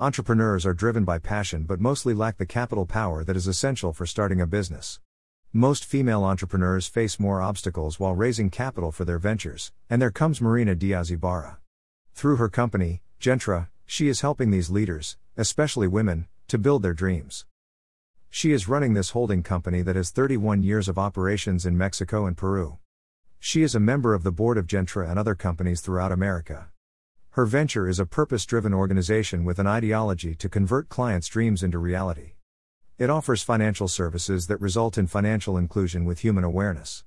Entrepreneurs are driven by passion but mostly lack the capital power that is essential for starting a business. Most female entrepreneurs face more obstacles while raising capital for their ventures, and there comes Marina Diaz Ibarra. Through her company, Gentera, she is helping these leaders, especially women, to build their dreams. She is running this holding company that has 31 years of operations in Mexico and Peru. She is a member of the board of Gentera and other companies throughout America. Her venture is a purpose driven organization with an ideology to convert clients' dreams into reality. It offers financial services that result in financial inclusion with human awareness.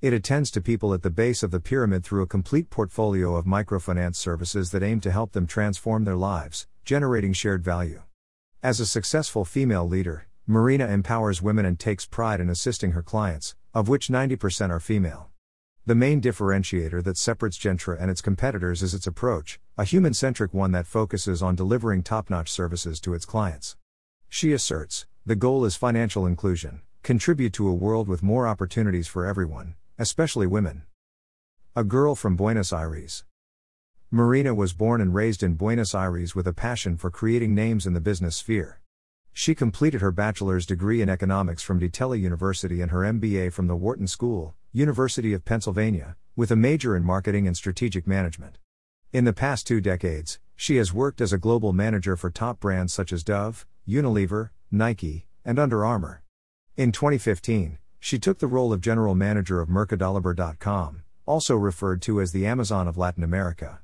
It attends to people at the base of the pyramid through a complete portfolio of microfinance services that aim to help them transform their lives, generating shared value. As a successful female leader, Marina empowers women and takes pride in assisting her clients, of which 90% are female. The main differentiator that separates Gentera and its competitors is its approach, a human centric one that focuses on delivering top notch services to its clients. She asserts the goal is financial inclusion, contribute to a world with more opportunities for everyone, especially women. A girl from Buenos Aires. Marina was born and raised in Buenos Aires with a passion for creating names in the business sphere. She completed her bachelor's degree in economics from Di University and her MBA from the Wharton School, University of Pennsylvania, with a major in marketing and strategic management. In the past two decades, she has worked as a global manager for top brands such as Dove, Unilever, Nike, and Under Armour. In 2015, she took the role of general manager of MercadoLibre.com, also referred to as the Amazon of Latin America.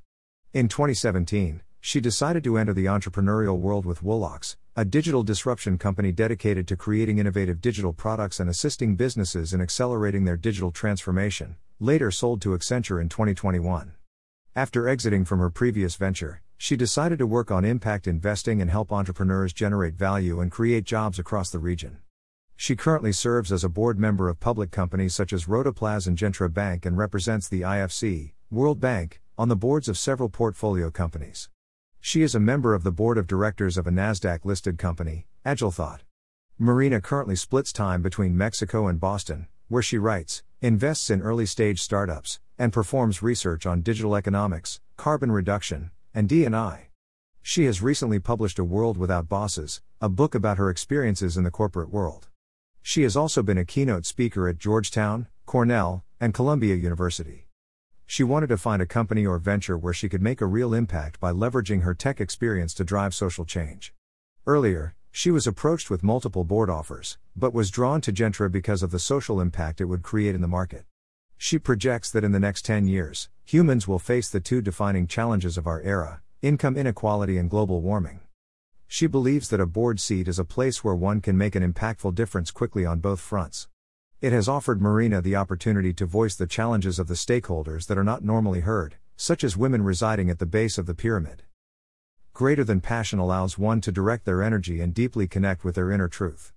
In 2017, she decided to enter the entrepreneurial world with Wolox, a digital disruption company dedicated to creating innovative digital products and assisting businesses in accelerating their digital transformation, later sold to Accenture in 2021. After exiting from her previous venture, she decided to work on impact investing and help entrepreneurs generate value and create jobs across the region. She currently serves as a board member of public companies such as Rotoplas and Gentera Bank and represents the IFC, World Bank, on the boards of several portfolio companies. She is a member of the board of directors of a NASDAQ listed company, AgileThought. Marina currently splits time between Mexico and Boston, where she writes, invests in early stage startups, and performs research on digital economics, carbon reduction, and D&I. She has recently published A World Without Bosses, a book about her experiences in the corporate world. She has also been a keynote speaker at Georgetown, Cornell, and Columbia University. She wanted to find a company or venture where she could make a real impact by leveraging her tech experience to drive social change. Earlier, she was approached with multiple board offers, but was drawn to Gentera because of the social impact it would create in the market. She projects that in the next 10 years, humans will face the two defining challenges of our era income inequality and global warming. She believes that a board seat is a place where one can make an impactful difference quickly on both fronts. It has offered Marina the opportunity to voice the challenges of the stakeholders that are not normally heard, such as women residing at the base of the pyramid. Greater than passion allows one to direct their energy and deeply connect with their inner truth.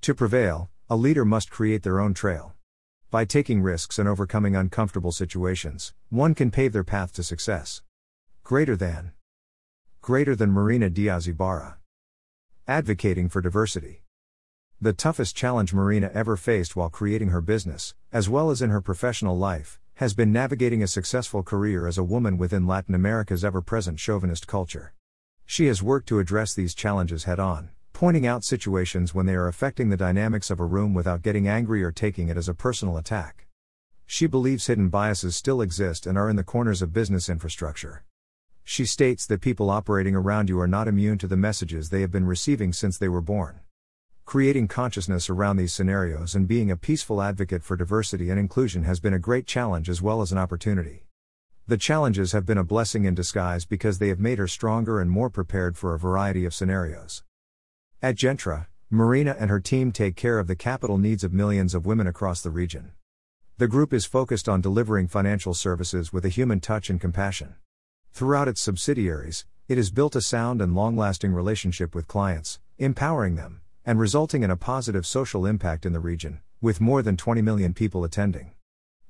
To prevail, a leader must create their own trail. By taking risks and overcoming uncomfortable situations, one can pave their path to success. Greater than. Greater than Marina Diaz Ibarra. Advocating for diversity. The toughest challenge Marina ever faced while creating her business, as well as in her professional life, has been navigating a successful career as a woman within Latin America's ever present chauvinist culture. She has worked to address these challenges head on, pointing out situations when they are affecting the dynamics of a room without getting angry or taking it as a personal attack. She believes hidden biases still exist and are in the corners of business infrastructure. She states that people operating around you are not immune to the messages they have been receiving since they were born. Creating consciousness around these scenarios and being a peaceful advocate for diversity and inclusion has been a great challenge as well as an opportunity. The challenges have been a blessing in disguise because they have made her stronger and more prepared for a variety of scenarios. At Gentera, Marina and her team take care of the capital needs of millions of women across the region. The group is focused on delivering financial services with a human touch and compassion. Throughout its subsidiaries, it has built a sound and long lasting relationship with clients, empowering them and resulting in a positive social impact in the region, with more than 20 million people attending.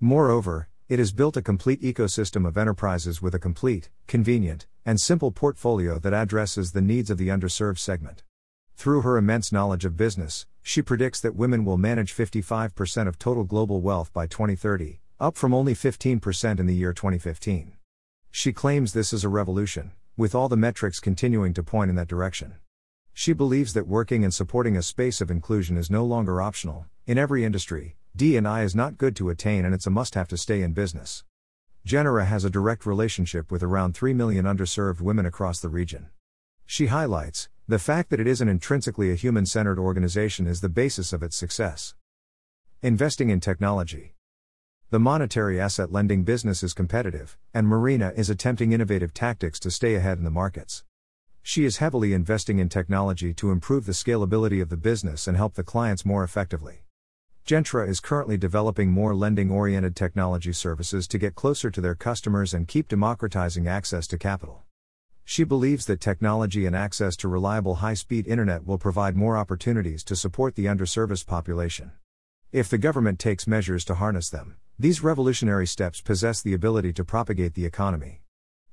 Moreover, it has built a complete ecosystem of enterprises with a complete, convenient, and simple portfolio that addresses the needs of the underserved segment. Through her immense knowledge of business, she predicts that women will manage 55% of total global wealth by 2030, up from only 15% in the year 2015. She claims this is a revolution, with all the metrics continuing to point in that direction. She believes that working and supporting a space of inclusion is no longer optional. In every industry, D&I is not good to attain and it's a must-have to stay in business. Gentera has a direct relationship with around 3 million underserved women across the region. She highlights the fact that it is an intrinsically a human centered organization is the basis of its success. Investing in technology. The monetary asset lending business is competitive, and Marina is attempting innovative tactics to stay ahead in the markets. She is heavily investing in technology to improve the scalability of the business and help the clients more effectively. Gentera is currently developing more lending oriented technology services to get closer to their customers and keep democratizing access to capital. She believes that technology and access to reliable high speed internet will provide more opportunities to support the underserviced population. If the government takes measures to harness them, these revolutionary steps possess the ability to propagate the economy.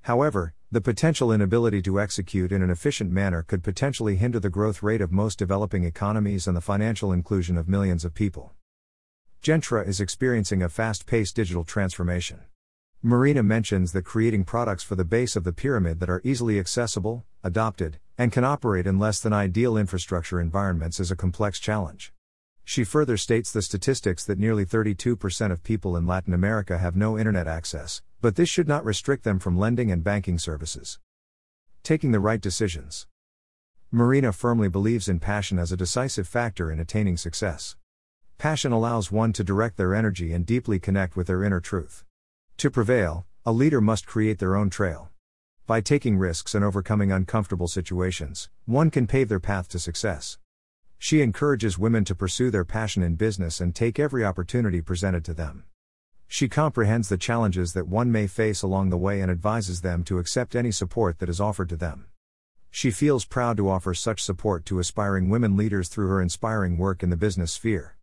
However, the potential inability to execute in an efficient manner could potentially hinder the growth rate of most developing economies and the financial inclusion of millions of people. Gentera is experiencing a fast paced digital transformation. Marina mentions that creating products for the base of the pyramid that are easily accessible, adopted, and can operate in less than ideal infrastructure environments is a complex challenge. She further states the statistics that nearly 32% of people in Latin America have no internet access, but this should not restrict them from lending and banking services. Taking the right decisions. Marina firmly believes in passion as a decisive factor in attaining success. Passion allows one to direct their energy and deeply connect with their inner truth. To prevail, a leader must create their own trail. By taking risks and overcoming uncomfortable situations, one can pave their path to success. She encourages women to pursue their passion in business and take every opportunity presented to them. She comprehends the challenges that one may face along the way and advises them to accept any support that is offered to them. She feels proud to offer such support to aspiring women leaders through her inspiring work in the business sphere.